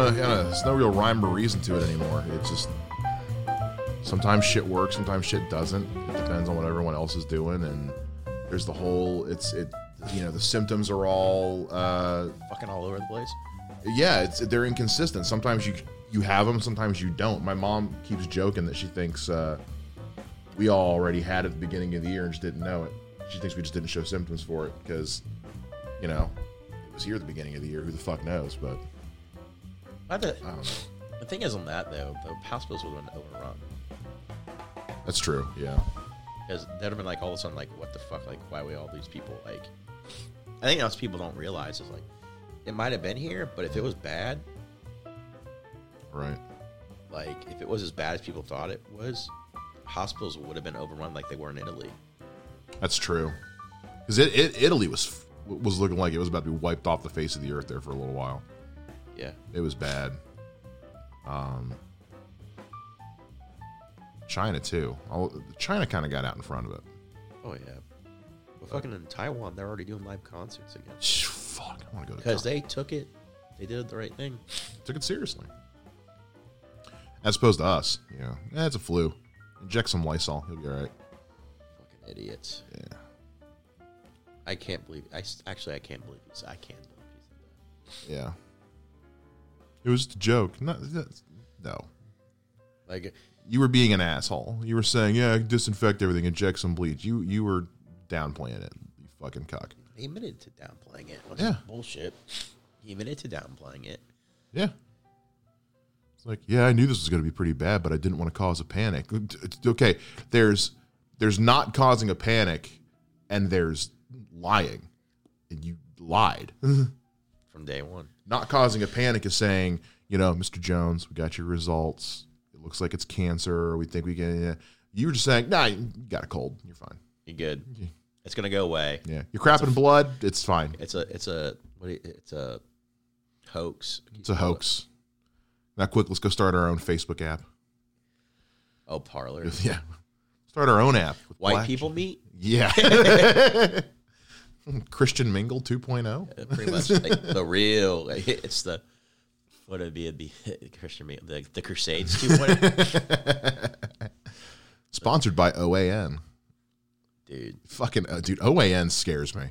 know. Yeah, there's no real rhyme or reason to it anymore. It's just sometimes shit works, sometimes shit doesn't. It depends on what everyone else is doing, and there's the whole. It's it. You know, the symptoms are all. Uh, Fucking all over the place. yeah, it's they're inconsistent. Sometimes you you have them, sometimes you don't. My mom keeps joking that she thinks uh, we all already had it at the beginning of the year and just didn't know it. She thinks we just didn't show symptoms for it because, you know, it was here at the beginning of the year. Who the fuck knows? But I the, I don't know. the thing is on that though, the hospitals would have been overrun That's true. Yeah. because they'd have been like all of a sudden like, what the fuck? Like, why we all these people like? I think else people don't realize is like, it might have been here, but if it was bad, Right. like if it was as bad as people thought it was, hospitals would have been overrun like they were in Italy. That's true. Because it, it, Italy was was looking like it was about to be wiped off the face of the earth there for a little while. Yeah, It was bad. Um, China too. All, China kind of got out in front of it. oh yeah. Well, fucking in Taiwan, they're already doing live concerts again Fuck, I want to go to because they took it. They did the right thing. took it seriously. As opposed to us, you know, eh, it's a flu. Inject some Lysol, he'll be all right. Fucking idiots. Yeah. I can't believe. I s- actually I can't believe he's. I can't believe he said Yeah. It was just a joke. No, no. Like You were being an asshole. You were saying, "Yeah, disinfect everything, inject some bleach." You you were downplaying it. You fucking cuck. he admitted to downplaying it. Yeah. bullshit. He admitted to downplaying it. Yeah. It's like, yeah, I knew this was going to be pretty bad, but I didn't want to cause a panic. Okay, there's there's not causing a panic, and there's lying, and you lied. from day one. Not causing a panic is saying, you know, Mr. Jones, we got your results. It looks like it's cancer. We think we can. Yeah. You were just saying, nah, you got a cold. You're fine. You're good? It's gonna go away. Yeah, you're crapping blood. It's fine. It's a. It's a. What? you- It's a hoax. It's a hoax. Now, quick, let's go start our own Facebook app. Oh, Parler. Yeah, start our own app. White people meet. Yeah. Christian Mingle 2.0. Uh, Pretty much like the real. like, it's the. What would it be? It'd be Christian meet the the Crusades 2.0. Sponsored by OAN. Dude, Fucking uh, dude, OAN scares me.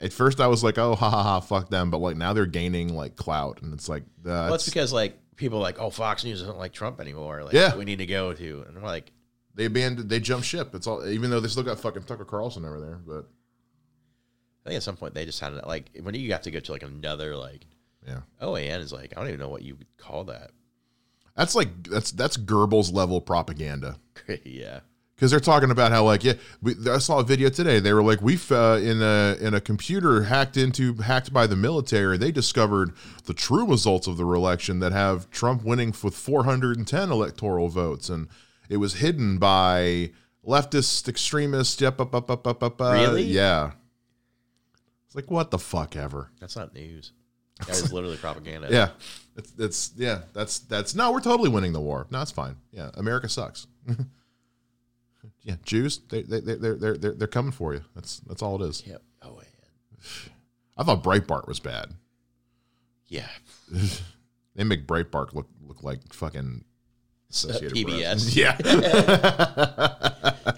At first, I was like, "Oh, ha ha ha, fuck them," but like now they're gaining like clout, and it's like, uh, well, it's because like people are like, oh, Fox News doesn't like Trump anymore. Like, Yeah. we need to go to, and I'm like, they abandoned, they jumped ship. It's all, even though they still got fucking Tucker Carlson over there, but I think at some point they just had to, like when you have to go to like another like yeah, OAN is like I don't even know what you would call that. that's like that's that's Goebbels level propaganda. yeah, because they're talking about how like yeah we, I saw a video today they were like we uh, in a in a computer hacked into hacked by the military they discovered the true results of the election that have Trump winning with 410 electoral votes and it was hidden by leftist extremists yep up up up up up uh, Really? yeah it's like what the fuck ever that's not news. That is literally propaganda. yeah it's, it's yeah that's that's no we're totally winning the war no it's fine yeah America sucks yeah Jews they they they they're they're they're, they're coming for you that's that's all it is Yep. Oh, OAN. I thought Breitbart was bad Yeah. they make Breitbart look look like fucking Associated PBS. Press. yeah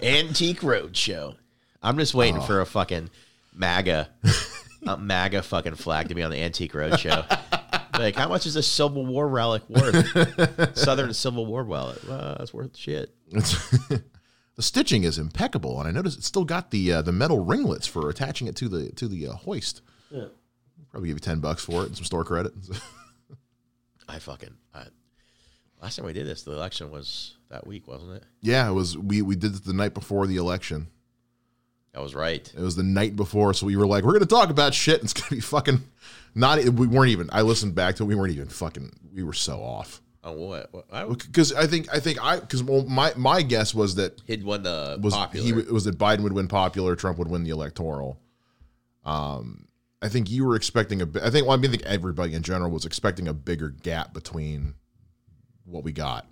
Antique Roadshow. I'm just waiting oh. for a fucking MAGA, a MAGA fucking flag to be on the Antique Roadshow. like, how much is a Civil War relic worth? Southern Civil War relic. Well, that's worth shit. the stitching is impeccable and I noticed it's still got the uh, the metal ringlets for attaching it to the to the uh, hoist probably give you 10 bucks for it and some store credit I fucking. I, last time we did this, the election was that week, wasn't it? Yeah, it was. We we did it the night before the election. That was right. It was the night before, so we were like, we're gonna talk about shit. It's gonna be fucking not. We weren't even. I listened back to. it. We weren't even fucking. We were so off. Oh, what? Because I think I think I because well, my my guess was that he'd won the was popular. he was that Biden would win popular, Trump would win the electoral. Um, I think you were expecting a. I think well, I mean, I think everybody in general was expecting a bigger gap between what we got.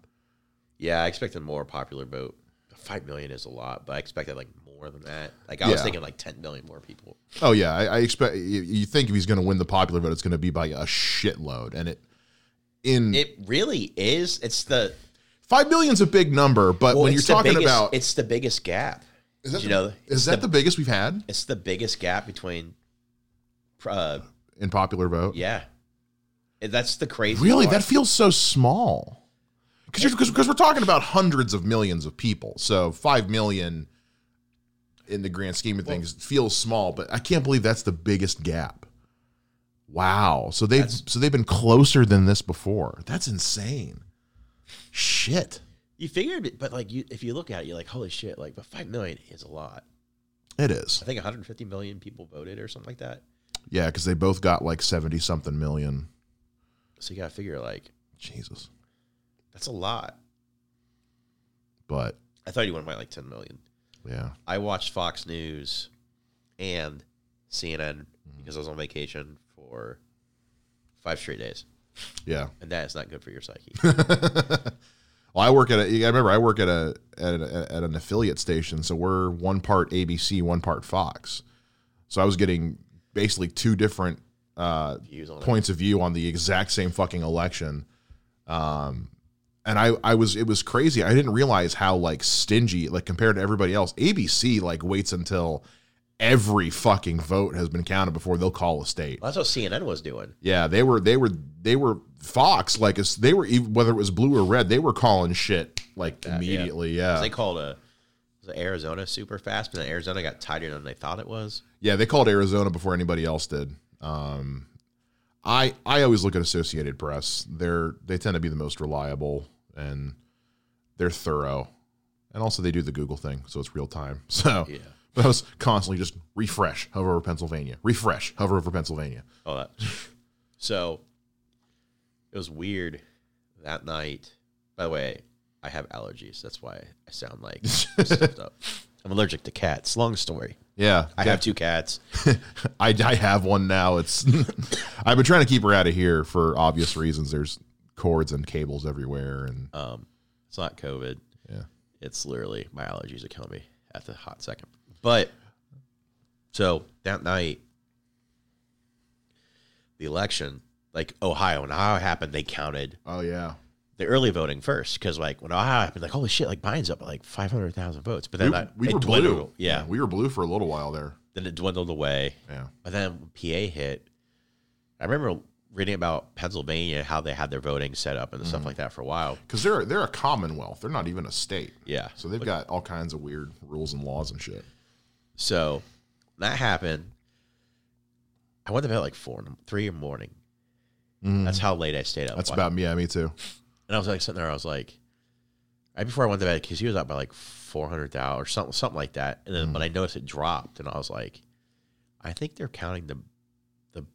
yeah, I expected more popular vote. Five million is a lot, but I expected like more than that. Like I was Yeah. thinking like ten million more people. Oh yeah, I, I expect you, you think if he's going to win the popular vote, it's going to be by a shitload, and it in It really is. It's the five million's a big number, but well, when you're talking biggest- about it's the biggest gap. is that you the, know, is that the- the biggest we've had It's the biggest gap between, uh, in popular vote? yeah. That's the crazy. Really, part. that feels so small. Because because we're talking about hundreds of millions of people, so five million in the grand scheme of things feels small. But I can't believe that's the biggest gap. Wow. So they've so they've been closer than this before. That's insane. Shit. you figured, it, but like you, if you look at it, you're like, holy shit! Like, but five million is a lot. It is. I think 150 million people voted or something like that. Yeah, because they both got like seventy something million. So you got to figure like Jesus. that's a lot. But I thought you went by like 10 million. Yeah. I watched Fox News and CNN because I was on vacation for five straight days, Yeah. and that is not good for your psyche. Well, I work at a. I remember I work at a at, a, at an affiliate station, so we're one part ABC, one part Fox. So I was getting basically two different uh, Views on it. points of view on the exact same fucking election. Um, and I I was it was crazy. I didn't realize how like stingy like compared to everybody else. ABC like waits until every fucking vote has been counted before they'll call a state. Well, that's what CNN was doing. Yeah, they were they were they were Fox like they were even whether it was blue or red, they were calling shit like yeah. immediately. Yeah, They called a Arizona super fast, but then Arizona got tighter than they thought it was. yeah, they called Arizona before anybody else did. Um, I I always look at Associated Press. They're they tend to be the most reliable and they're thorough, and also they do the Google thing, so it's real time. So Yeah. but I was constantly just refresh, hover over Pennsylvania, refresh, hover over Pennsylvania. Oh, that. so it was weird that night. By the way, I have allergies. That's why I sound like stuffed up. I'm allergic to cats. Long story. Yeah, I have two cats. I, I have one now. It's I've been trying to keep her out of here for obvious reasons. There's cords and cables everywhere, and Um, it's not COVID. yeah, It's literally my allergies are killing me at the hot second. But so that night, the election, like Ohio, when Ohio happened, they counted oh yeah. The early voting first because like when Ohio happened, like holy shit, like Biden's up like five hundred thousand votes. But then We, that, we were dwindled. blue. Yeah. we were blue for a little while there. Then it dwindled away. Yeah, But then PA hit, I remember reading about Pennsylvania how they had their voting set up and Mm-hmm. stuff like that for a while. because they're they're a commonwealth. They're not even a state. Yeah. So they've got all kinds of weird rules and laws and shit. So that happened. I went to bed like four, in three in the morning. That's how late I stayed up. That's about yeah, me too. And I was like sitting there. I was like, right before I went to bed, because he was up by like four hundred thousand or something, something like that. And then, Mm. but I noticed it dropped, and I was like, I think they're counting the the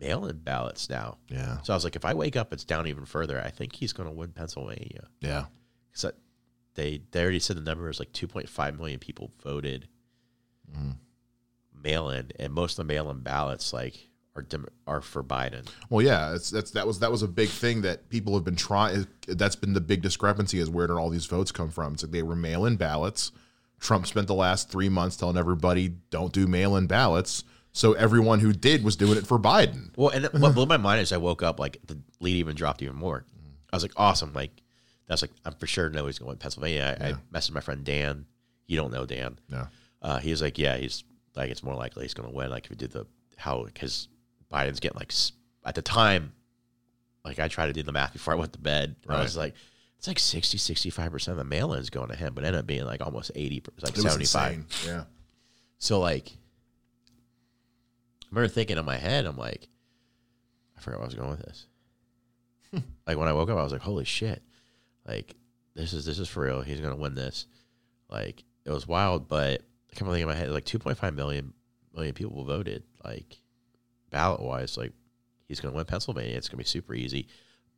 mail-in ballots now. Yeah, So I was like, if I wake up, it's down even further. I think he's going to win Pennsylvania. yeah. Because they they already said the number is like 2.5 million people voted Mm-hmm. mail-in, and most of the mail-in ballots like are dem- are for Biden. Well, yeah, it's, that's that was that was a big thing that people have been trying. That's been the big discrepancy is where did all these votes come from? It's like they were mail-in ballots. Trump spent the last three months telling everybody don't do mail-in ballots. So everyone who did was doing it for Biden. Well, and what blew my mind is I woke up like the lead even dropped even more. I was like, awesome! Like that's like I'm for sure know he's going to Pennsylvania. I, I messaged my friend Dan. You don't know Dan. Yeah, Uh, he was like, yeah, he's like, it's more likely he's going to win. Like if we did the how because Biden's getting like at the time, like I tried to do the math before I went to bed. and I was like, it's like 60, 65 percent of the mail-ins going to him, but it ended up being like almost eighty, like it seventy five. insane. Yeah, So like, I remember thinking in my head, I'm like, I forgot where I was going with this. like when I woke up, I was like, holy shit, like this is this is for real. He's gonna win this. Like it was wild, but I kept thinking in my head, like 2.5 million million people voted, like ballot wise, like he's gonna win Pennsylvania. It's gonna be super easy.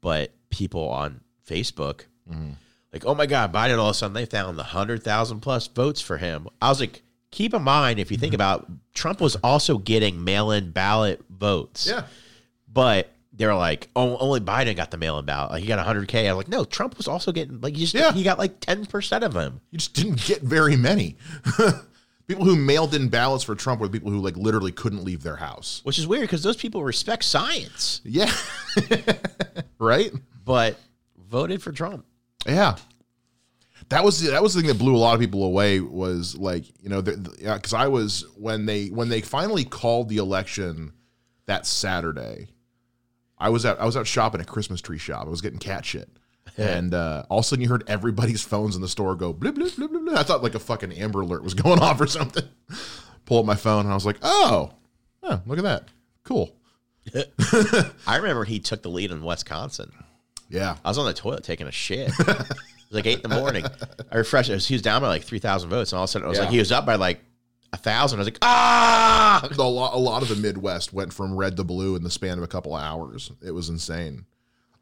But people on Facebook, mm-hmm. like, oh my God, Biden all of a sudden they found the hundred thousand plus votes for him. I was like, keep in mind if you think mm-hmm. about Trump was also getting mail-in ballot votes. yeah. But they're like, oh, only Biden got the mail-in ballot. Like he got 100k. I'm like, no, Trump was also getting like he just Yeah. he got like 10 percent of them. You just didn't get very many. people who mailed in ballots for Trump were the people who like literally couldn't leave their house. which is weird because those people respect science. Yeah, right. but voted for Trump. Yeah. That was that was the thing that blew a lot of people away was like you know yeah, because I was when they when they finally called the election that Saturday, I was out I was out shopping at Christmas tree shop. I was getting cat shit, and uh, all of a sudden you heard everybody's phones in the store go blip blip blip. I thought like a fucking Amber Alert was going off or something. Pull up my phone and I was like, oh, oh look at that, cool. I remember he took the lead in Wisconsin. Yeah, I was on the toilet taking a shit. it was like eight in the morning. I refreshed. It was, he was down by like three thousand votes, and all of a sudden, I was Yeah. like, he was up by like a thousand. I was like, ah! a lot, a lot of the Midwest went from red to blue in the span of a couple of hours. It was insane.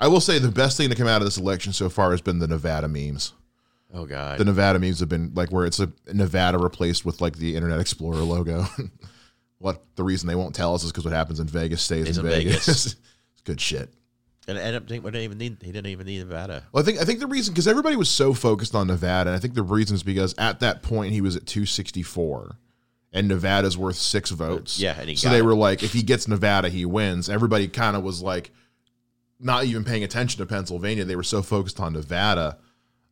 I will say the best thing to come out of this election so far has been the Nevada memes. Oh god. The Nevada memes have been like where it's a Nevada replaced with like the Internet Explorer logo. what the reason they won't tell us is because what happens in Vegas stays Stays in Vegas. Vegas. it's good shit. and it ended up we didn't even need. He didn't even need Nevada. Well, I think I think the reason because everybody was so focused on Nevada, and I think the reason is because at that point he was at 264, and Nevada's worth six votes. Yeah, and he so they were like, if he gets Nevada, he wins. Everybody kind of was like, not even paying attention to Pennsylvania. They were so focused on Nevada,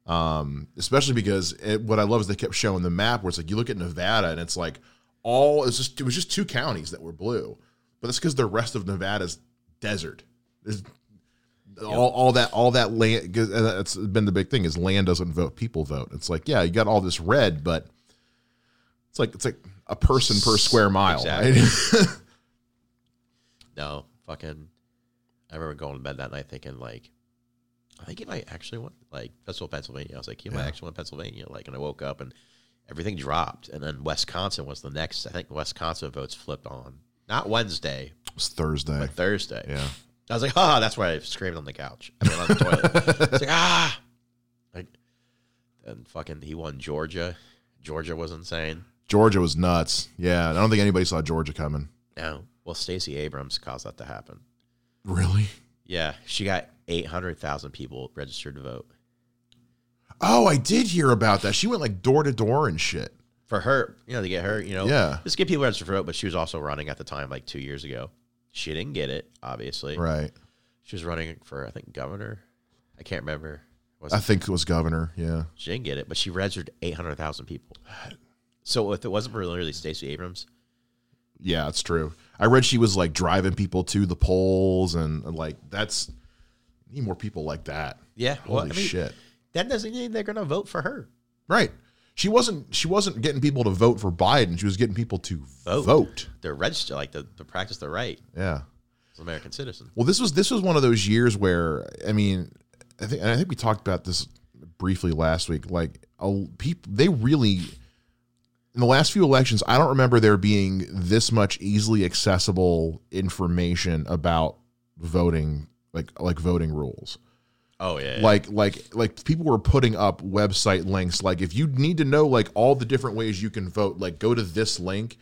um, especially because it, what I love is they kept showing the map where it's like you look at Nevada and it's like all it's just it was just two counties that were blue, but that's because the rest of Nevada's desert. There's all, all that all that land 'cause that's been the big thing is land doesn't vote people vote it's like yeah you got all this red but it's like it's like a person per square mile Exactly. right No, fucking. I remember going to bed that night thinking like, I think he might actually win like Festival, Pennsylvania. I was like, he might Yeah. actually win Pennsylvania. Like, and I woke up and everything dropped, and then Wisconsin was the next. I think Wisconsin votes flipped on not Wednesday, it's thursday but Thursday. yeah I was like, ah, that's why I screamed on the couch. I mean, on the toilet. It's like, ah. Like, and fucking, he won Georgia. Georgia was insane. georgia was nuts yeah i don't think anybody saw georgia coming No, well, Stacey Abrams caused that to happen. Really Yeah, she got 800,000 people registered to vote. oh i did hear about that she went like door to door and shit For her, you know, to get her, you know, Yeah. just get people registered for vote, but she was also running at the time, like two years ago. She didn't get it, obviously. right She was running for, I think, governor. I can't remember. Was i think it was governor yeah She didn't get it, but she registered 800,000 people. So if it wasn't for really Stacey Abrams, yeah it's true i read she was like driving people to the polls and, and, like that's need more people like that yeah, holy well, I mean, shit that doesn't mean they're going to vote for her. Right. She wasn't she wasn't getting people to vote for Biden. She was getting people to vote. Vote. They're registered, like, to, to practice their right Yeah. as an American citizen. Well, this was this was one of those years where I mean, I think and I think we talked about this briefly last week. Like, people they really in the last few elections, I don't remember there being this much easily accessible information about voting, like like voting rules. Oh, yeah. like like like people were putting up website links like if you need to know like all the different ways you can vote like go to this link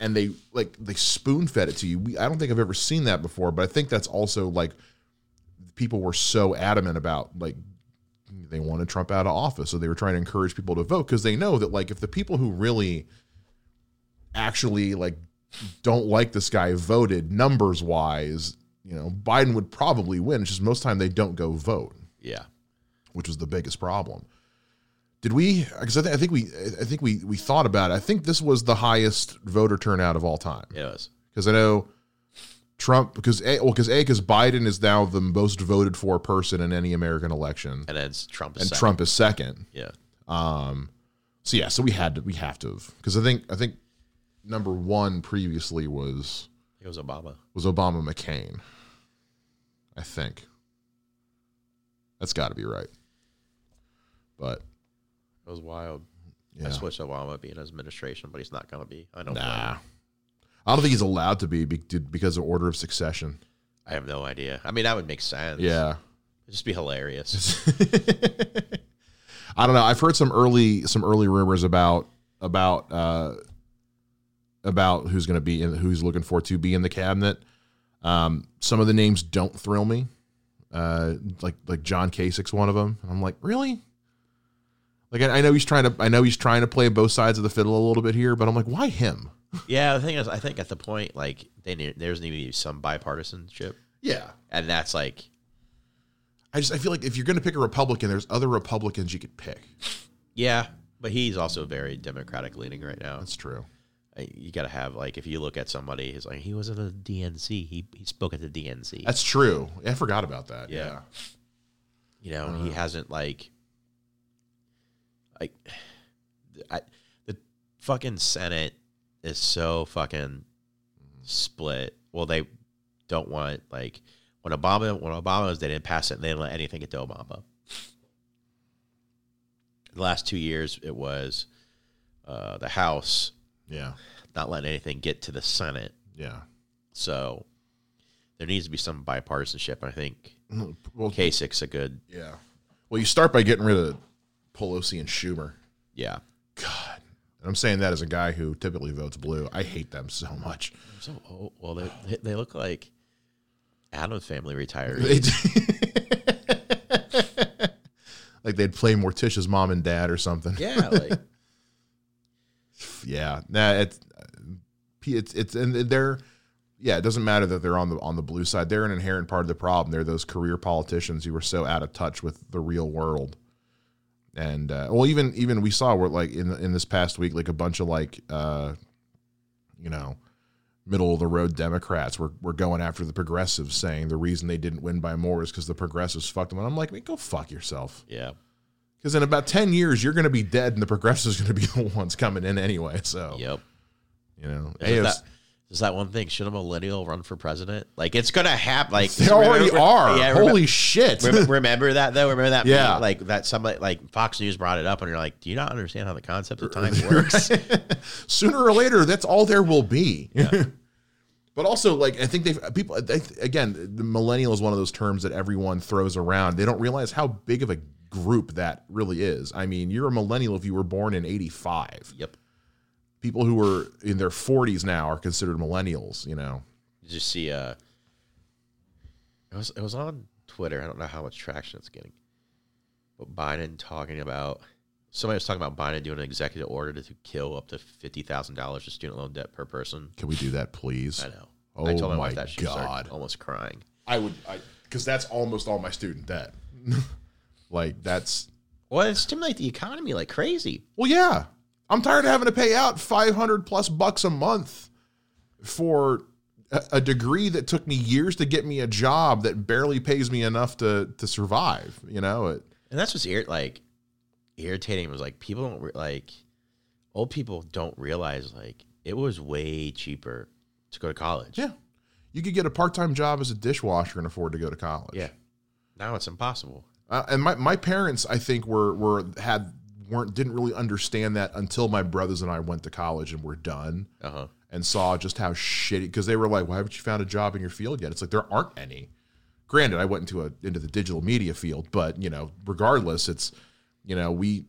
and they like they spoon fed it to you we, i don't think i've ever seen that before but i think that's also like people were so adamant about like they wanted trump out of office so they were trying to encourage people to vote because they know that like if the people who really actually like don't like this guy voted numbers wise you know biden would probably win it's just most time they don't go vote yeah. which was the biggest problem. Did we? Because I, th- I think we, I think we, we thought about it. I think this was the highest voter turnout of all time. It was. Because I know Trump, because a, well, because a, because Biden is now the most voted for person in any American election, And then Trump is and second. Trump is second. Yeah. Um. So yeah, so we had to, we have to, because I think, I think number one previously was It was Obama. was Obama McCain. I think that's got to be right. But It was wild. yeah. I switched Obama being his administration, but he's not going to be. I don't Nah. I don't think he's allowed to be be- because of order of succession. I have no idea. I mean, that would make sense. Yeah. It'd just be hilarious. I don't know. I've heard some early some early rumors about about uh about who's going to be in who's looking for to be in the cabinet. Um some of the names don't thrill me. Uh like like John Kasich's one of them. And I'm like, "Really?" Like I, I know he's trying to I know he's trying to play both sides of the fiddle a little bit here, but I'm like, "Why him?" Yeah, the thing is, I think at the point, like, they there's need to be some bipartisanship. Yeah. And that's like, I just I feel like if you're going to pick a Republican, there's other Republicans you could pick. Yeah, but he's also very Democratic leaning right now. That's true. Uh, You got to have like if you look at somebody, he's like he was at the DNC. He he spoke at the DNC. That's true. I forgot about that. Yeah. Yeah. you know, he hasn't like like I, the fucking Senate is so fucking split. Well, they don't want like when Obama when Obama was they didn't pass it and they didn't let anything get to Obama. The last two years it was uh, the House Yeah. not letting anything get to the Senate. Yeah. So there needs to be some bipartisanship. I think Well, Kasich's a good yeah. Well, you start by getting rid of Pelosi and Schumer. yeah. And I'm saying that as a guy who typically votes blue. I hate them so much. So old. Well, they they look like Addams family retirees. They like they'd play Morticia's mom and dad or something. yeah, like Yeah. Nah, it's uh, it's it's and they're yeah, it doesn't matter that they're on the on the blue side. They're an inherent part of the problem. They're those career politicians who are so out of touch with the real world. And uh, well, even even we saw where like in in this past week, like a bunch of like uh, you know, middle of the road Democrats were were going after the progressives, saying the reason they didn't win by more is because the progressives fucked them. And I'm like, man, go fuck yourself. yeah. Because in about ten years, you're going to be dead, and the progressives are going to be the ones coming in anyway. So Yep. you know, AOC that, is that one thing? Should a millennial run for president? Like it's gonna happen. Like they already remember- are. Yeah, Holy shit! remember, remember that though. Remember that? Yeah. Like that. Somebody like Fox News brought it up, and you're like, do you not understand how the concept of time works? Sooner or later, that's all there will be. but also, like I think they've people they, again, the millennial is one of those terms that everyone throws around. They don't realize how big of a group that really is. I mean, you're a millennial if you were born in '85. yep. People who are in their 40s now are considered millennials. You know. Did you see? Uh, it was it was on Twitter. I don't know how much traction it's getting, but Biden talking about somebody was talking about Biden doing an executive order to, kill up to fifty thousand dollars of student loan debt per person. Can we do that, please? I know. Oh I told my my wife that she God. almost crying. I would, I because that's almost all my student debt. like that's Well, it stimulate the economy like crazy. well, yeah. I'm tired of having to pay out 500 plus bucks a month for a, degree that took me years to get me a job that barely pays me enough to to survive. You know, it, And that's what's ir- like irritating was like people don't re- like old people don't realize like it was way cheaper to go to college. yeah. You could get a part time job as a dishwasher and afford to go to college. Yeah. Now it's impossible. Uh, and my, my parents, I think, were were had weren't didn't really understand that until my brothers and I went to college and were done Uh huh. and saw just how shitty because they were like, "Why haven't you found a job in your field yet?" It's like there aren't any. Granted, I went into a into the digital media field, but you know, regardless, it's you know we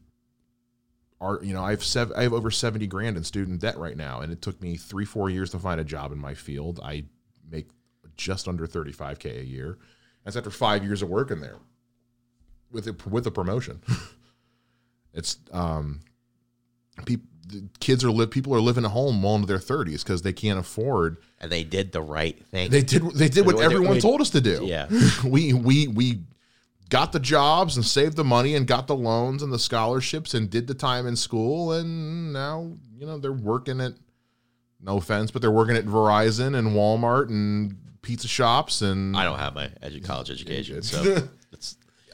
are you know I have sev- I have over seventy grand in student debt right now, and it took me three four years to find a job in my field. I make just under thirty five k a year. That's after five years of working there with a, with a promotion. it's um, people kids are li- people are living at home well into their thirties because they can't afford. And they did the right thing. They did they did what everyone we- told us to do. yeah. we we we got the jobs and saved the money and got the loans and the scholarships and did the time in school and now you know they're working at no offense but they're working at Verizon and Walmart and pizza shops and I don't have my edu- college education, so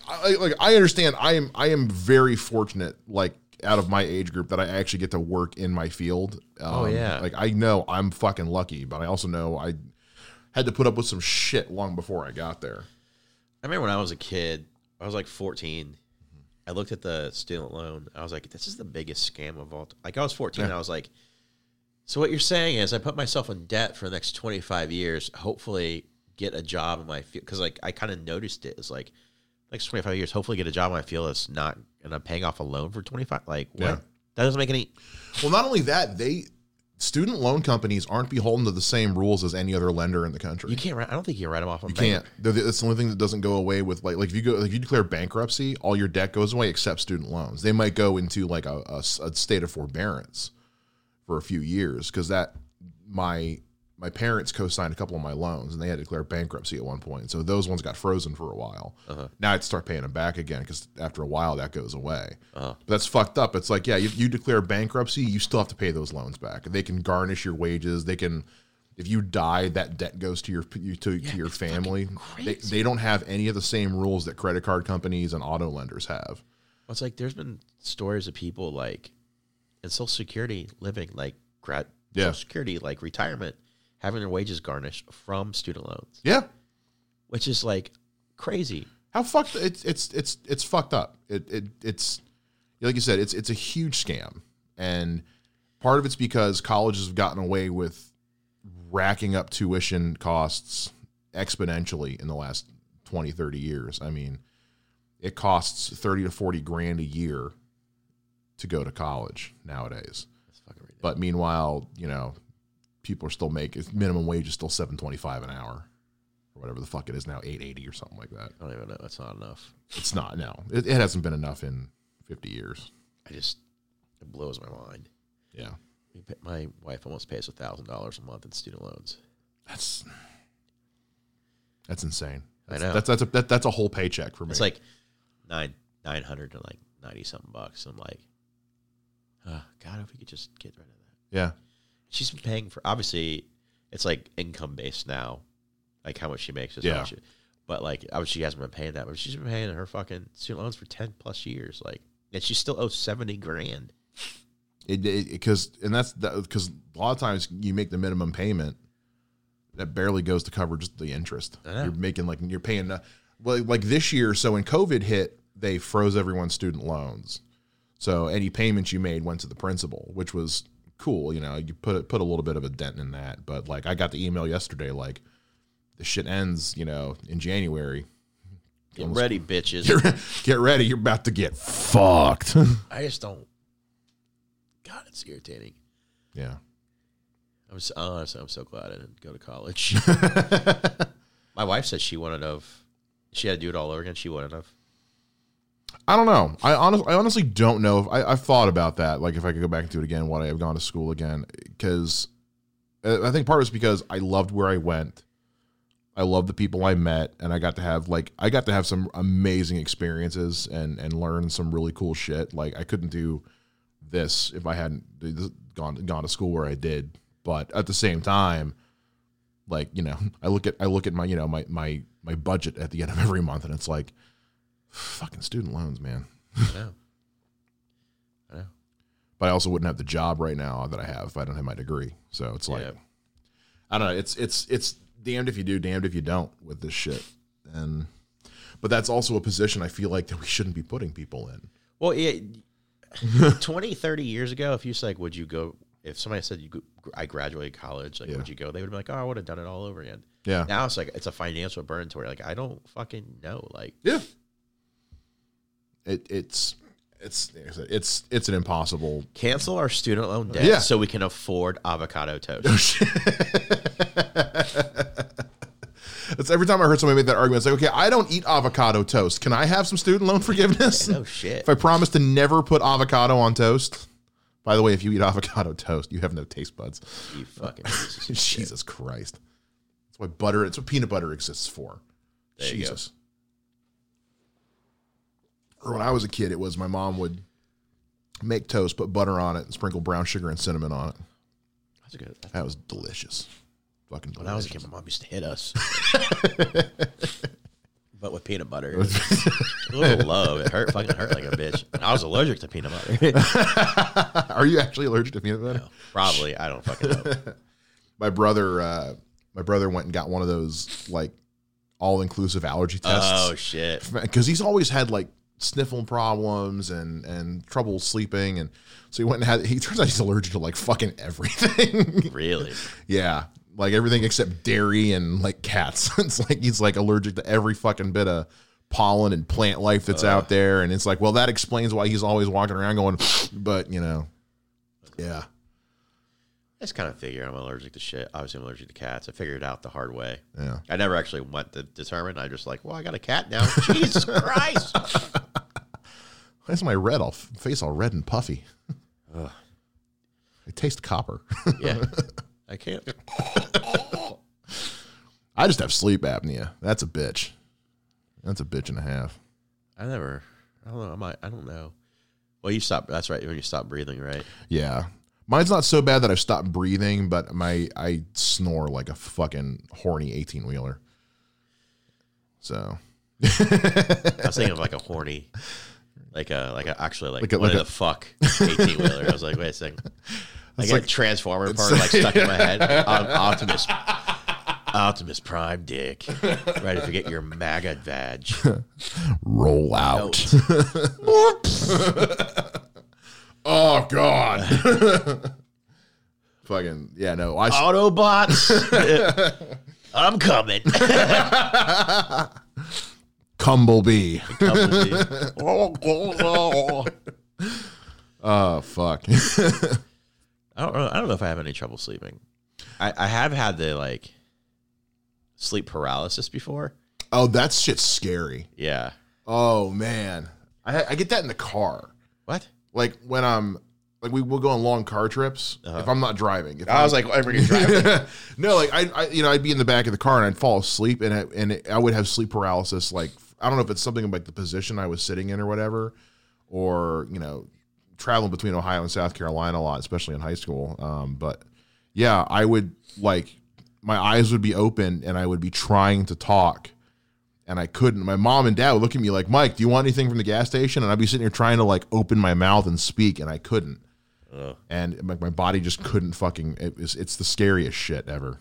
I, like I understand I am I am very fortunate like out of my age group that I actually get to work in my field. Um, Oh, yeah. like I know I'm fucking lucky, but I also know I had to put up with some shit long before I got there. I remember when I was a kid, I was like 14. I looked at the student loan. I was like, this is the biggest scam of all. T-. Like, I was 14. Yeah. I was like, so what you're saying is I put myself in debt for the next 25 years, hopefully get a job in my field. Cause like, I kind of noticed it. It's like, next 25 years, hopefully get a job my field that's not, and I'm paying off a loan for 25. Like, what? Yeah. That doesn't make any. Well, not only that, they student loan companies aren't beholden to the same rules as any other lender in the country. You can't write. I don't think you can write them off on You bank. can't. The- That's the only thing that doesn't go away with like like if you go like if you declare bankruptcy, all your debt goes away except student loans. They might go into like a a state of forbearance for a few years because that my my parents co-signed a couple of my loans, and they had to declare bankruptcy at one point. So those ones got frozen for a while. Uh-huh. Now I had to start paying them back again because after a while that goes away. Uh-huh. But that's fucked up. It's like, yeah, you, you declare bankruptcy, you still have to pay those loans back. They can garnish your wages. They can, if you die, that debt goes to your you- to, to your family. They, they don't have any of the same rules that credit card companies and auto lenders have. It's like there's been stories of people like in Social Security living like grad Yeah. Social Security like retirement having their wages garnished from student loans, Yeah, which is like crazy. How fucked it's it's it's it's fucked up. It it it's like you said, it's it's a huge scam. And part of it's because colleges have gotten away with racking up tuition costs exponentially in the last 20, 30 years. I mean, it costs 30 to 40 grand a year to go to college nowadays. That's fucking ridiculous. But meanwhile, you know, people are still making minimum wage is still 725 an hour or whatever the fuck it is now, 880 or something like that. I don't even know. That's not enough. It's not. No, it, it hasn't been enough in fifty years. I just it blows my mind. Yeah, My wife almost pays a thousand dollars a month in student loans. that's that's insane. I That's, know. That's that's a that, that's a whole paycheck for me. It's like nine nine hundred to like ninety something bucks. I'm like, oh, God, if we could just get rid of that. yeah, She's been paying for obviously it's like income based now, like how much she makes is Yeah. she- but like obviously she hasn't been paying that, but she's been paying her fucking student loans for ten plus years. Like and she still owes seventy grand. it because and that's because a lot of times you make the minimum payment that barely goes to cover just the interest. You're making like you're paying uh, well like this year. So when COVID hit, they froze everyone's student loans. So any payments you made went to the principal, which was cool. You know, you put put a little bit of a dent in that. But like I got the email yesterday, like the shit ends, you know, in January. Get ready, bitches. get ready, you're about to get fucked. I just don't God, it's irritating. yeah. I'm so, honestly, I'm so glad I didn't go to college. My wife said she wanted to have, she had to do it all over again. She wouldn't have. I don't know. I honestly, I honestly don't know if I, I've thought about that. Like if I could go back and do it again, would I have gone to school again? Because uh, I think part it's because I loved where I went. I loved the people I met, and I got to have like I got to have some amazing experiences and and learn some really cool shit. Like I couldn't do this if I hadn't gone gone to school where I did. But at the same time, like you know, I look at I look at my you know my my my budget at the end of every month, and it's like fucking student loans, man. I know. I know. But I also wouldn't have the job right now that I have if I don't have my degree. So it's like Yeah. I don't know. It's it's it's damned if you do, damned if you don't with this shit. And but that's also a position I feel like that we shouldn't be putting people in. Well, yeah, 20, 30 years ago, if you said, like, would you go, if somebody said, you, go- I graduated college, like, Yeah. would you go? They would be like, oh, I would have done it all over again. Yeah. Now it's like, it's a financial burden to where, like, I don't fucking know. Like, Yeah. It it's it's like I said, it's it's an impossible cancel our student loan debt Yeah. so we can afford avocado toast. Oh, it's every time I heard somebody make that argument, it's like, okay, I don't eat avocado toast. Can I have some student loan forgiveness? no shit. If I promise to never put avocado on toast. By the way, if you eat avocado toast, you have no taste buds. You fucking pieces of shit. Jesus Christ. That's why butter, it's what peanut butter exists for. There you go. Jesus. Or when I was a kid, it was my mom would make toast, put butter on it, and sprinkle brown sugar and cinnamon on it. That's a good. That was delicious. Fucking When I was a kid, my mom used to hit us. but with peanut butter. a little low. It hurt fucking hurt like a bitch. I was allergic to peanut butter. Are you actually allergic to peanut butter? No, probably. I don't fucking know. My brother, uh, my brother went and got one of those like all inclusive allergy tests. Oh shit. because he's always had like sniffling problems and and trouble sleeping. And so he went and had he turns out he's allergic to like fucking everything. Really? yeah. Like everything except dairy and like cats. It's like he's like allergic to every fucking bit of pollen and plant life that's out there. And it's like well that explains why he's always walking around going but you know yeah I just kind of figure I'm allergic to shit. Obviously, I'm allergic to cats. I figured it out the hard way. yeah I never actually went to determine. I just like, well, I got a cat now. Jesus Christ. why is my red all face all red and puffy i taste copper Yeah. I can't. I just have sleep apnea. That's a bitch. That's a bitch and a half. I never. I don't know. I might. I don't know. Well, you stop. That's right. When you stop breathing, right? Yeah. Mine's not so bad that I've stopped breathing, but my I snore like a fucking horny 18 wheeler. So I was thinking of like a horny, like a like a actually like, Like a- what like the fuck eighteen wheeler. I was like, wait a second. i Like a transformer part like stuck in my head. Op- Optimus, Optimus Prime dick, ready to get your MAGA badge. roll out. Oh god. fucking yeah, no. I Autobots, I'm coming. Cumblebee. Oh fuck. I don't know. I don't know if I have any trouble sleeping. I, I have had the like sleep paralysis before. oh, that shit's scary. Yeah. Oh man. I I get that in the car. What? Like when I'm like we will go on long car trips if I'm not driving. If Uh-huh. I was like, whenever you're driving. no, like I, I, you know, I'd be in the back of the car and I'd fall asleep, and it, and it, I would have sleep paralysis. Like I don't know if it's something like the position I was sitting in or whatever, or you know, traveling between Ohio and South Carolina a lot, especially in high school. Um, but yeah, I would like my eyes would be open and I would be trying to talk. And I couldn't. My mom and dad would look at me like, Mike, do you want anything from the gas station? And I'd be sitting here trying to like open my mouth and speak, and I couldn't Ugh. and like my body just couldn't fucking it was it's the scariest shit ever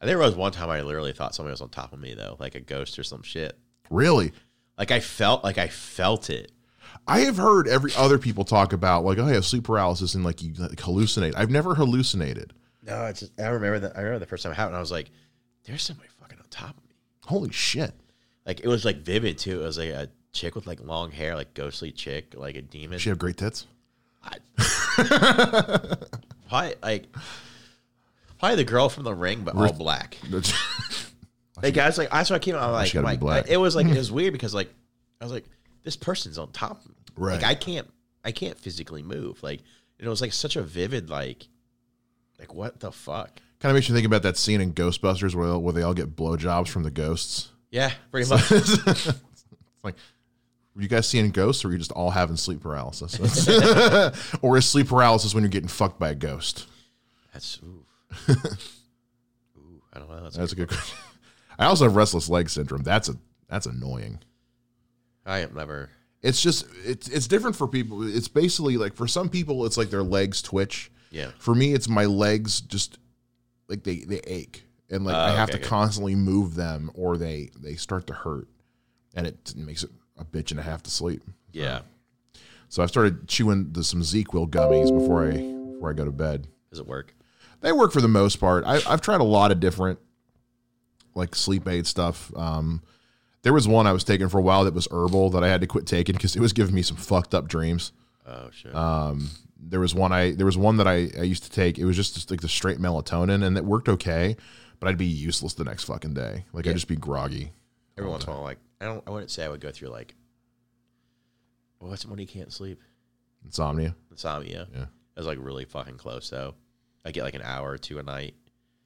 I think there was one time I literally thought somebody was on top of me though, like a ghost or some shit. really Like I felt like I felt it. i have heard every other people talk about like oh i have sleep paralysis and like you like, hallucinate i've never hallucinated No, it's just I remember that I remember the first time it happened. I was like, "There's somebody fucking on top of me." holy shit Like it was like vivid too. It was like a chick with like long hair, like ghostly chick, like a demon. she have great tits Probably like probably the girl from the ring, but all black. Like guys, like I so I came out like, like black. it was like it was weird because like I was like this person's on top of me. Right. Like I can't I can't physically move. Like and it was like such a vivid like like what the fuck. kind of makes you think about that scene in ghostbusters where, where they all get blowjobs from the ghosts Yeah, pretty much. it's like were you guys seeing ghosts or were you just all having sleep paralysis or is sleep paralysis when you're getting fucked by a ghost That's ooh. ooh, I don't know. That's, that's a good question i also have restless leg syndrome that's a that's annoying I am never it's just it's it's different for people. It's basically like for some people it's like their legs twitch. yeah. For me it's my legs just like they they ache and like I Oh, have okay, to constantly move them or they they start to hurt and it makes it a bitch and a half to sleep. Yeah. So I started chewing the, some ZzzQuil gummies before I before I go to bed. Does it work? They work for the most part. I, I've tried a lot of different like sleep aid stuff. Um, there was one I was taking for a while that was herbal that I had to quit taking because it was giving me some fucked up dreams. Oh shit. Um, there was one I there was one that I, I used to take. It was just, just like the straight melatonin, and it worked okay, but I'd be useless the next fucking day. Like Yeah. I'd just be groggy. Every once in a while, like I don't I wouldn't say I would go through like what's when you can't sleep? Insomnia. Insomnia. Yeah. I was like really fucking close though. I get like an hour or two a night.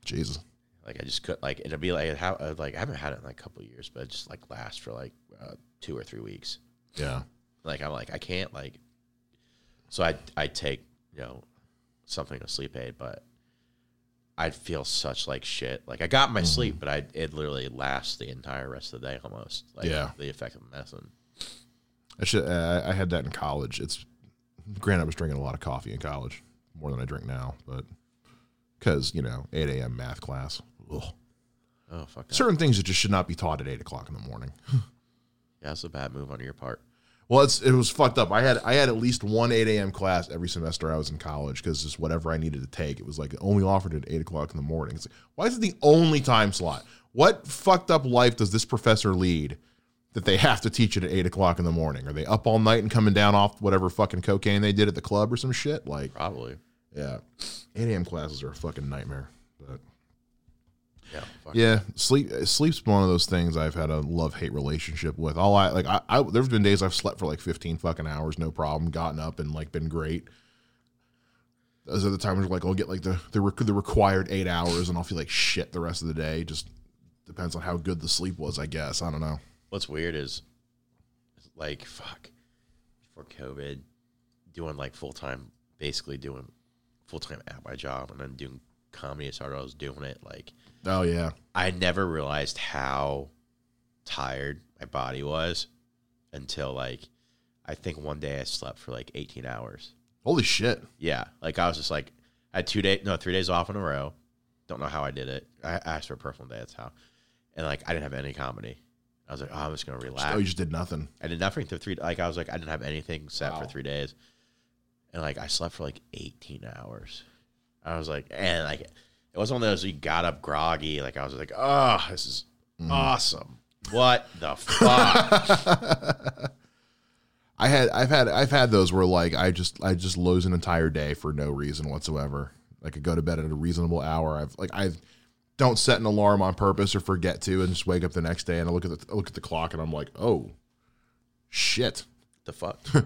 Jesus. Like I just could like it'd be like how uh, like I haven't had it in like a couple of years, but it just like lasts for like uh, two or three weeks. Yeah. Like I'm like I can't like. So I I take you know something to sleep aid, but I'd feel such like shit. Like I got my Mm-hmm. sleep, but I it literally lasts the entire rest of the day almost. Like Yeah. the effect of the medicine. I should. Uh, I had that in college. It's granted I was drinking a lot of coffee in college, more than I drink now, but because you know 8 a.m. math class. Ugh. Oh fuck that. Certain things that just should not be taught at eight o'clock in the morning. Yeah, that's a bad move on your part. Well, it's it was fucked up. I had I had at least one eight a.m. class every semester I was in college because just whatever I needed to take, it was like only offered at eight o'clock in the morning. It's like, why is it the only time slot? What fucked up life does this professor lead that they have to teach it at eight o'clock in the morning? Are they up all night and coming down off whatever fucking cocaine they did at the club or some shit? Like, Probably. yeah, eight a.m. classes are a fucking nightmare. Yeah. Yeah, sleep sleep's one of those things I've had a love hate relationship with. All I like, I, I there's been days I've slept for like 15 fucking hours, no problem, gotten up and like been great. those are the times where like I'll get like the the, rec- the required eight hours, and I'll feel like shit the rest of the day. Just depends on how good the sleep was, I guess. I don't know. What's weird is, like, fuck, before COVID, doing like full time, basically doing full time at my job, and then doing comedy as hard as I was doing it. Like, Oh yeah, I never realized how tired my body was until like, I think one day I slept for like 18 hours. holy shit. Yeah, like I was just like, I had two days, no, three days off in a row. Don't know how I did it. I asked for a personal day. That's how. And like, I didn't have any comedy. I was like, oh, I'm just gonna relax. Oh, you just did nothing. I did nothing for three. Like I was like, I didn't have anything set for three days, and like I slept for like 18 hours. I was like, and like it wasn't one of those you got up groggy. Like I was like, oh, this is mm. awesome. What the fuck? I had I've had I've had those where like I just I just lose an entire day for no reason whatsoever. I could go to bed at a reasonable hour. I've like I don't set an alarm on purpose or forget to, and just wake up the next day and I look at the I look at the clock and I'm like, oh, shit. the fuck?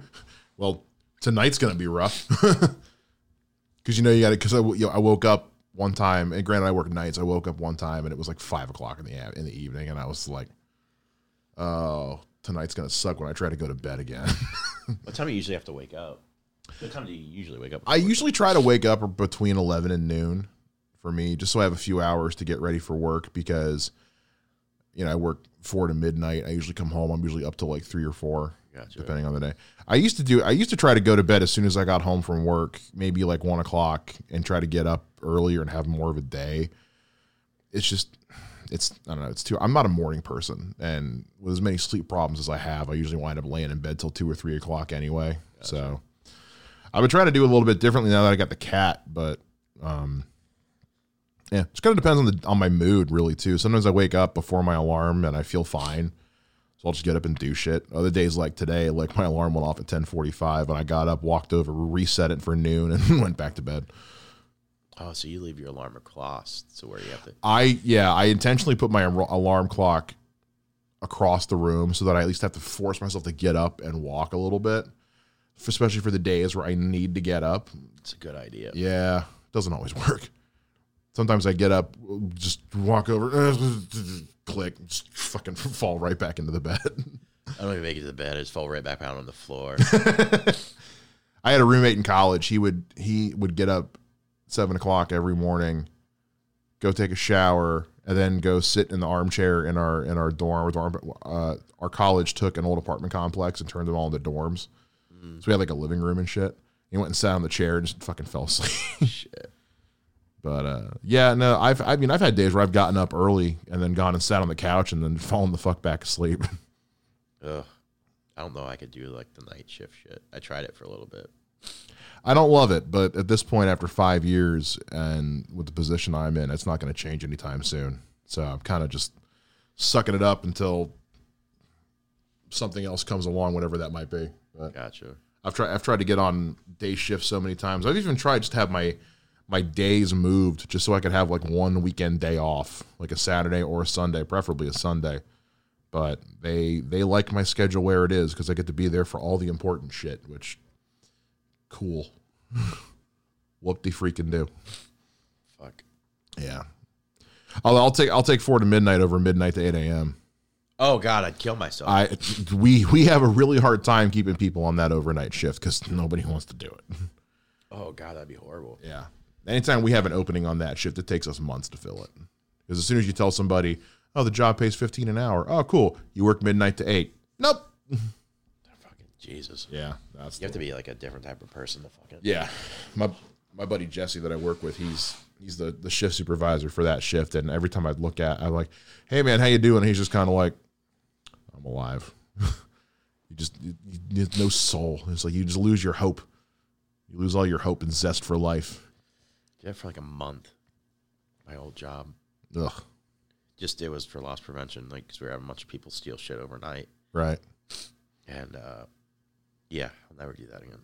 Well, tonight's gonna be rough because you know you got to because I you know, I woke up one time and granted I work nights. I woke up one time and it was like five o'clock in the in the evening and I was like, oh, tonight's gonna suck when I try to go to bed again. what time do you usually have to wake up? What time do you usually wake up? I usually try to wake up between 11 and noon for me, just so I have a few hours to get ready for work because, you know, I work four to midnight. I usually come home. I'm usually up till like three or four, Gotcha. depending on the day. I used to do, I used to try to go to bed as soon as I got home from work, maybe like one o'clock, and try to get up earlier and have more of a day. It's just, it's, I don't know, it's too, I'm not a morning person. And with as many sleep problems as I have, I usually wind up laying in bed till two or three o'clock anyway. So, I've been trying to do it a little bit differently now that I got the cat, but um, yeah, just kind of depends on the on my mood really too. Sometimes I wake up before my alarm and I feel fine, so I'll just get up and do shit. Other days like today, like my alarm went off at ten forty five, and I got up, walked over, reset it for noon, and went back to bed. Oh, so you leave your alarm across to where you have to. I yeah, I intentionally put my alarm clock across the room so that I at least have to force myself to get up and walk a little bit, especially for the days where I need to get up. It's a good idea. Yeah, it doesn't always work. Sometimes I get up, just walk over, click, just fucking fall right back into the bed. I don't even make it to the bed. I just fall right back down on the floor. I had a roommate in college. He would he would get up seven o'clock every morning, go take a shower, and then go sit in the armchair in our in our dorm. Uh, our college took an old apartment complex and turned them all into dorms. So we had like a living room and shit. He went and sat on the chair and just fucking fell asleep. Shit. But uh, yeah, no, I've I mean I've had days where I've gotten up early and then gone and sat on the couch and then fallen the fuck back asleep. Ugh. I don't know. I could do like the night shift shit. I tried it for a little bit. I don't love it, but at this point, after five years and with the position I'm in, it's not going to change anytime soon. So I'm kind of just sucking it up until something else comes along, whatever that might be. But Gotcha. I've tried I've tried to get on day shift so many times. I've even tried just to have my my days moved just so I could have like one weekend day off, like a Saturday or a Sunday, preferably a Sunday. But they they like my schedule where it is because I get to be there for all the important shit, which cool. Whoop de freaking do. Fuck. Yeah. I'll, I'll take I'll take four to midnight over midnight to eight a.m. Oh God, I'd kill myself. I we we have a really hard time keeping people on that overnight shift because nobody wants to do it. oh God, that'd be horrible. Yeah. Anytime we have an opening on that shift, it takes us months to fill it. Because as soon as you tell somebody, oh, the job pays 15 an hour. Oh, cool. You work midnight to 8. Nope. Fucking Jesus. Yeah. That's You have to be like a different type of person to fucking. Yeah. My my buddy Jesse that I work with, he's he's the, the shift supervisor for that shift. And every time I'd look at, I'm like, hey man, how you doing? And he's just kind of like, I'm alive. you just you, you, no soul. It's like you just lose your hope. You lose all your hope and zest for life. Did that for like a month. My old job. Ugh. Just it was for loss prevention, like because we were having a bunch of people steal shit overnight, Right. and uh, yeah, I'll never do that again.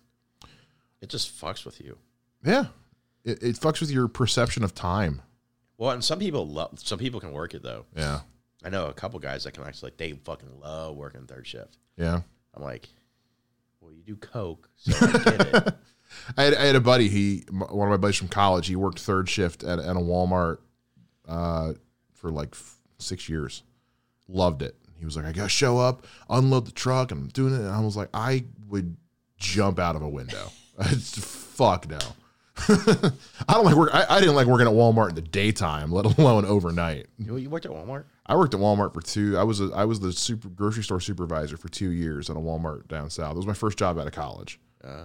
It just fucks with you. Yeah. It, it fucks with your perception of time. Well, and some people love. Some people can work it though. Yeah. I know a couple guys that can actually like they fucking love working third shift. Yeah. I'm like, well, you do coke, so I. I had, I had a buddy. He one of my buddies from college. He worked third shift at, at a Walmart uh, for like f- six years. Loved it. He was like, I gotta show up, unload the truck, and I'm doing it. And I was like, I would jump out of a window. Fuck no. I don't like work. I, I didn't like working at Walmart in the daytime, let alone overnight. You, you worked at Walmart? I worked at Walmart for two. I was a, I was the super grocery store supervisor for two years at a Walmart down south. It was my first job out of college. Uh,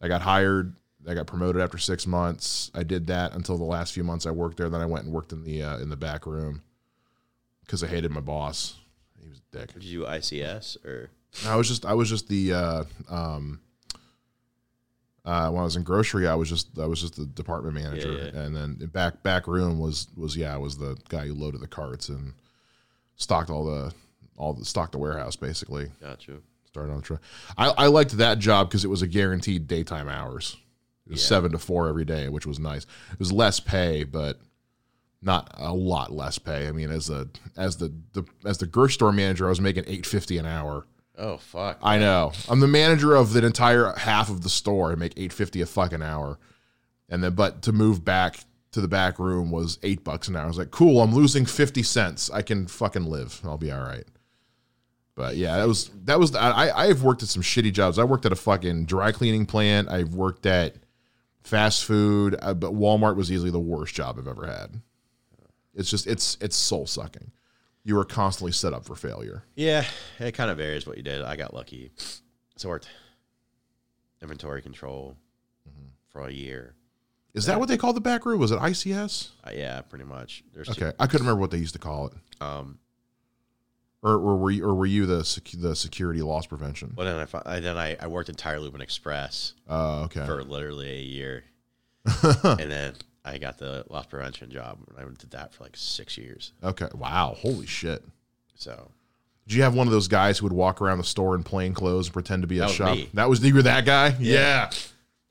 I got hired. I got promoted after six months. I did that until the last few months I worked there. Then I went and worked in the uh, in the back room because I hated my boss. He was a dick. did you ICS or? I was just I was just the uh, um, uh, when I was in grocery, I was just I was just the department manager, Yeah, yeah. and then back back room was was yeah I was the guy who loaded the carts and stocked all the all the stocked the warehouse basically. Got you. Started on the truck. I, I liked that job because it was a guaranteed daytime hours. It was Yeah. seven to four every day, which was nice. It was less pay, but not a lot less pay. I mean, as the as the, the as the grocery store manager, I was making eight fifty an hour. Oh fuck. I know. I'm the manager of the entire half of the store. I make eight fifty a fucking hour, and then but to move back to the back room was eight bucks an hour. I was like, cool. I'm losing fifty cents. I can fucking live. I'll be all right. But yeah, that was that was. I I've worked at some shitty jobs. I worked at a fucking dry cleaning plant. I've worked at fast food, uh, but Walmart was easily the worst job I've ever had. It's just it's it's soul sucking. You were constantly set up for failure. Yeah, it kind of varies what you did. I got lucky. So I worked inventory control Mm-hmm. for a year. Is that what they call the back room? Was it ICS? Uh, yeah, pretty much. There's two. Okay, I couldn't remember what they used to call it. Um, Or, or were you, or were you the sec- the security loss prevention? Well, then I, fi- then I, I worked Loop and Express Oh, okay. for literally a year, and then I got the loss prevention job. and I did that for like six years. Okay. Wow. Holy shit. So Did you have one of those guys who would walk around the store in plain clothes and pretend to be a That was shop? me. That was you were that guy? Yeah.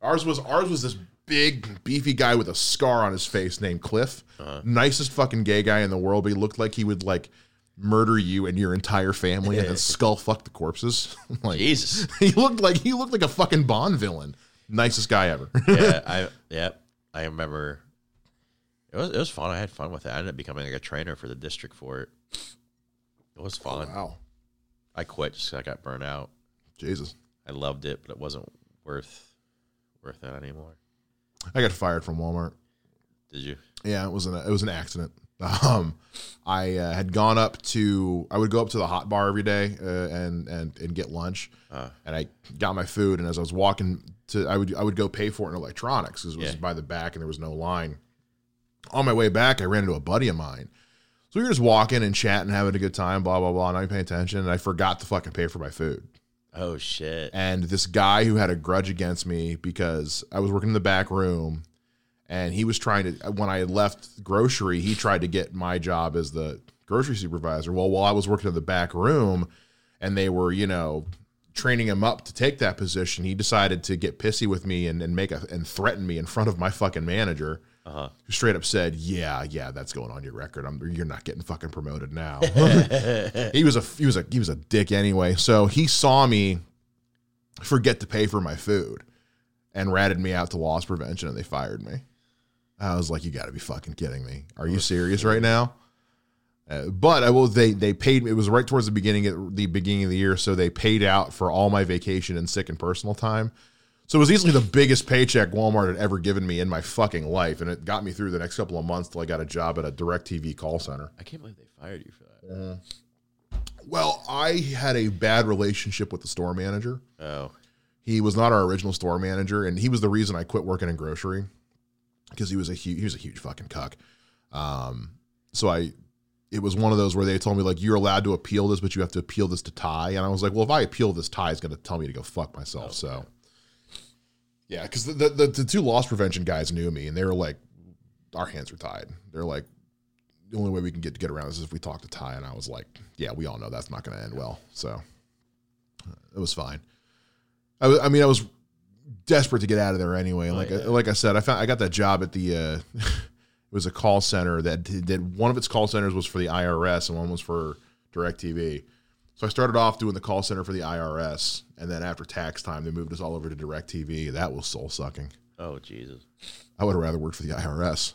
Ours was ours was this big beefy guy with a scar on his face named Cliff. Uh-huh. Nicest fucking gay guy in the world, but he looked like he would like murder you and your entire family and then skull fuck the corpses. like Jesus. he looked like he looked like a fucking Bond villain. Nicest guy ever. yeah, I yep. I remember it was it was fun. I had fun with it. I ended up becoming like a trainer for the district for it. It was fun. wow. I quit just 'cause I got burnt out. Jesus. I loved it, but it wasn't worth worth it anymore. I got fired from Walmart. Did you? Yeah, it was an it was an accident. Um, I uh, had gone up to I would go up to the hot bar every day uh, and and and get lunch, Uh. and I got my food. And as I was walking to, I would I would go pay for it in electronics because it was Yeah. by the back and there was no line. On my way back, I ran into a buddy of mine. So we were just walking and chatting, having a good time, blah blah blah. Not paying attention, and I forgot to fucking pay for my food. Oh shit. and this guy who had a grudge against me because I was working in the back room and he was trying to when I had left grocery, he tried to get my job as the grocery supervisor. Well, while I was working in the back room and they were, you know, training him up to take that position, he decided to get pissy with me and, and make a and threaten me in front of my fucking manager. Uh-huh. Who straight up said, "Yeah, yeah, that's going on your record. I'm, you're not getting fucking promoted now." he was a he was a he was a dick anyway. So he saw me forget to pay for my food and ratted me out to loss prevention, and they fired me. I was like, "You got to be fucking kidding me! Are you serious right now?" Uh, but I will. They they paid me. It was right towards the beginning of the beginning of the year, so they paid out for all my vacation and sick and personal time. So it was easily the biggest paycheck Walmart had ever given me in my fucking life, and it got me through the next couple of months till I got a job at a DirecTV call center. I can't believe they fired you for that. Well, I had a bad relationship with the store manager. Oh. He was not our original store manager, and he was the reason I quit working in grocery because he was a huge, he was a huge fucking cuck. Um, so I, it was one of those where they told me like you're allowed to appeal this, but you have to appeal this to Ty, and I was like, well, if I appeal this, Ty is going to tell me to go fuck myself. So, yeah, because the, the the two loss prevention guys knew me, and they were like, our hands are tied. They're like, the only way we can get to get around this is if we talk to Ty, and I was like, yeah, we all know that's not going to end well. So, it was fine. I, was- I mean, I was desperate to get out of there anyway. And like I, yeah. like I said, I found I got that job at the. Uh, it was a call center that did, one of its call centers was for the IRS and one was for DirecTV. So I started off doing the call center for the IRS, and then after tax time, they moved us all over to DirecTV. That was soul sucking. Oh Jesus. I would have rather worked for the IRS.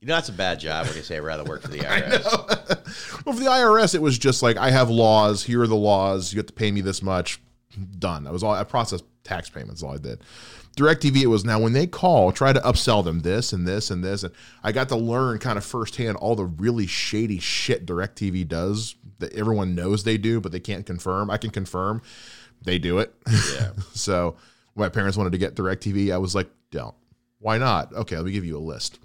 You know that's a bad job when you say I'd rather work for the IRS. well, for the IRS, it was just like I have laws. Here are the laws. You have to pay me this much. Done. That was all. I processed tax payments. All I did. DirecTV, it was now when they call, try to upsell them this and this and this, and I got to learn kind of firsthand all the really shady shit DirecTV does that everyone knows they do, but they can't confirm. I can confirm they do it. Yeah. so my parents wanted to get DirecTV, I was like, don't. Why not? Okay, let me give you a list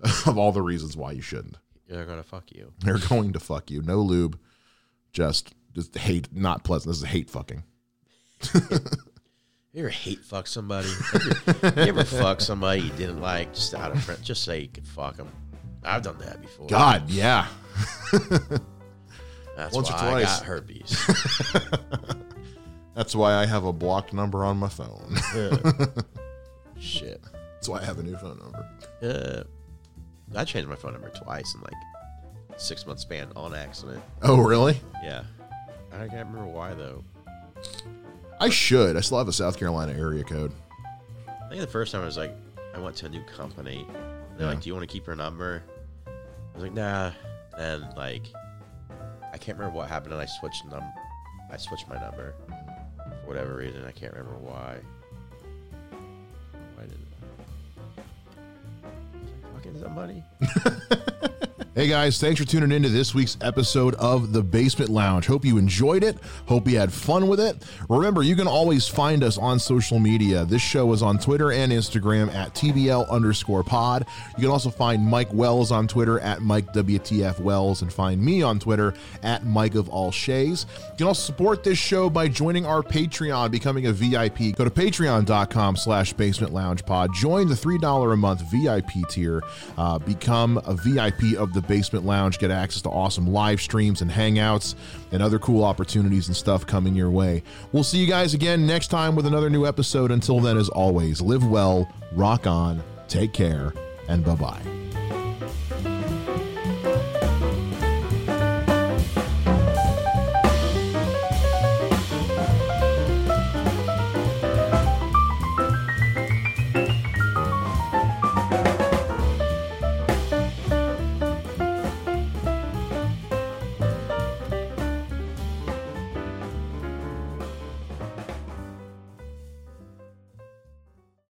of all the reasons why you shouldn't. They're gonna fuck you. They're going to fuck you. No lube. Just just hate, not pleasant. This is hate fucking. You ever hate fuck somebody? Ever- you ever fuck somebody you didn't like just out of friend? Just say you could fuck them. I've done that before. God, yeah. That's once or why I got herpes. That's why I have a blocked number on my phone. Shit. That's why I have a new phone number. Uh, I changed my phone number twice in like six month span on accident. Oh, really? Yeah. I can't remember why though. I should. I still have a South Carolina area code. I think the first time I was like, I went to a new company. They're Yeah. like, "Do you want to keep your number?" I was like, "Nah." And like, I can't remember what happened, and I switched num. I switched my number for whatever reason. I can't remember why. Why did I? Fucking somebody. Hey guys, thanks for tuning in to this week's episode of The Basement Lounge. Hope you enjoyed it. Hope you had fun with it. Remember, you can always find us on social media. This show is on Twitter and Instagram at TBL underscore pod. You can also find Mike Wells on Twitter at Mike WTF Wells and find me on Twitter at Mike of All Shays. You can also support this show by joining our Patreon, becoming a VIP. Go to patreon.com slash basement lounge pod. Join the $3 a month VIP tier. Uh, become a VIP of the Basement Lounge. Get access to awesome live streams and hangouts and other cool opportunities and stuff coming your way. We'll see you guys again next time with another new episode. Until then, as always, live well, rock on, take care, and bye bye.